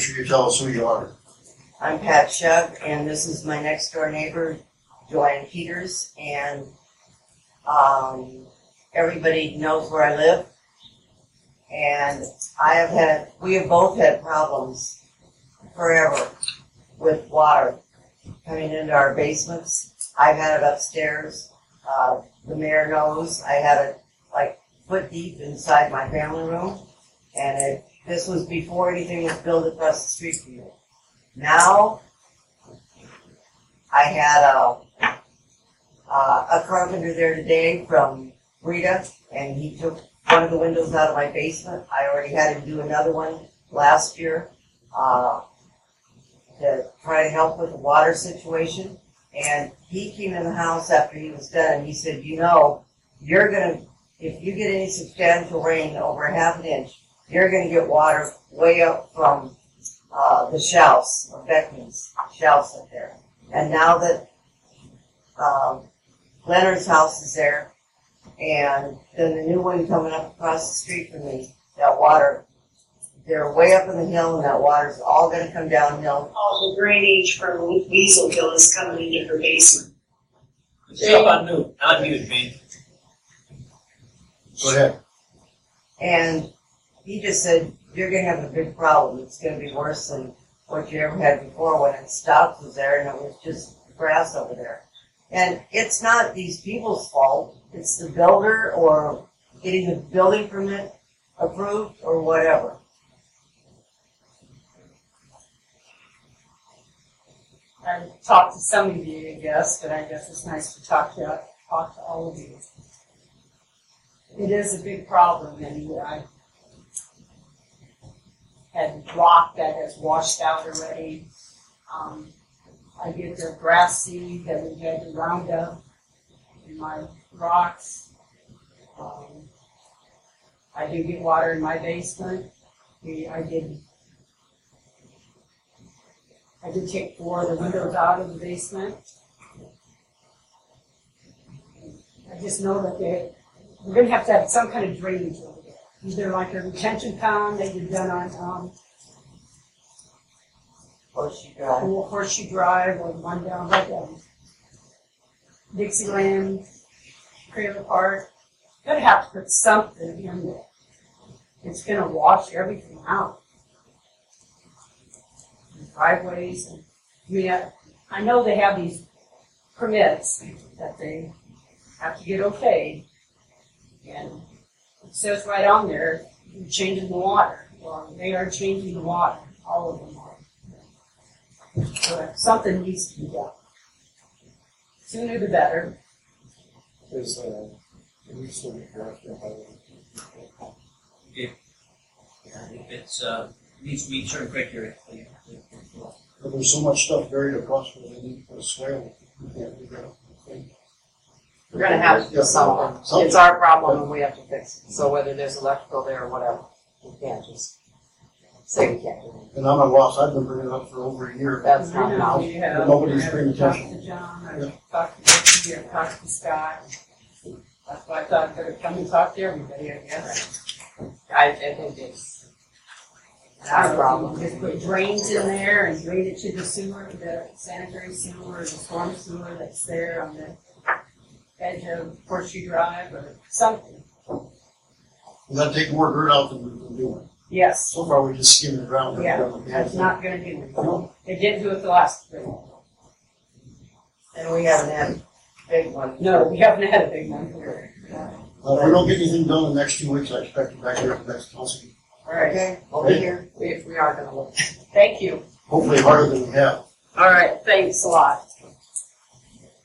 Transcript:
Make sure you tell us who you are. I'm Pat Shug, and this is my next door neighbor, Joanne Peters, and um, everybody knows where I live. And I have had, we have both had problems forever with water coming into our basements. I've had it upstairs. Uh, the mayor knows. I had it like foot deep inside my family room, and it, this was before anything was built across the street from me. Now, I had a, uh, a carpenter there today from Rita, and he took one of the windows out of my basement. I already had him do another one last year, uh, to try to help with the water situation. And he came in the house after he was done, and he said, you know, you're gonna, if you get any substantial rain over half an inch, you're gonna get water way up from uh, the shelves, or Beckman's shelves up there. And now that um, Leonard's house is there, and then the new one coming up across the street from me, that water, they're way up in the hill, and that water's all going to come downhill. all the drainage from Weaselville is coming into her basement. Stop on mute, on mute, man. Go ahead. And he just said, You're going to have a big problem. It's going to be worse than what you ever had before when it stopped was there and it was just grass over there. And it's not these people's fault. It's the builder or getting the building permit approved or whatever. I've talked to some of you, I guess, but I guess it's nice to talk to, talk to all of you. It is a big problem, and I had rock that has washed out already. Um, I get the grass seed that we had to round up in my rocks. Um, I do get water in my basement. We, I did I did take four of the windows out of the basement. I just know that they, we're gonna have to have some kind of drainage over. Either like a retention pond that you've done on, um, Horseshoe Drive. Horseshoe Drive or one down like, um, Dixieland, Trailer Park. Gotta have to put something in there. It's gonna wash everything out. driveways and, I mean, I, I know they have these permits that they have to get okayed. And it says right on there, you're changing the water, Well, they are changing the water, all of them are. So something needs to be done. Sooner the better. Is, uh, can we still get grass down by the? If it's, uh, needs to meet certain criteria. But there's so much stuff buried across where they need to put a swale. We can't do that. We're gonna have to do something. It's our problem and we have to fix it. So whether there's electrical there or whatever, we can't just say we can't do it. And I'm at loss, I've been bringing it up for over a year. That's not know now. we have- Nobody's I paying talked attention. to John, Yeah. I talked to Vicky, I talked to Scott. That's why I thought I'd better come and talk to everybody, I guess. I, I think it's our problem. know, Just put drains in there and drain it to the sewer, the sanitary sewer, the storm sewer that's there on the edge of Horseshoe Drive or something. We gotta take more dirt out than we've been doing. Yes, So far, we just skimming it around. yeah, that's not gonna do it. They didn't do it the last spring. And we haven't had a big one. No, we haven't had a big one here. Uh, if we don't get anything done in the next two weeks, I expect you back here at the next council. meeting. All right, Okay, I'll be here. We, we are gonna look. thank you. Hopefully harder than we have. All right, thanks a lot.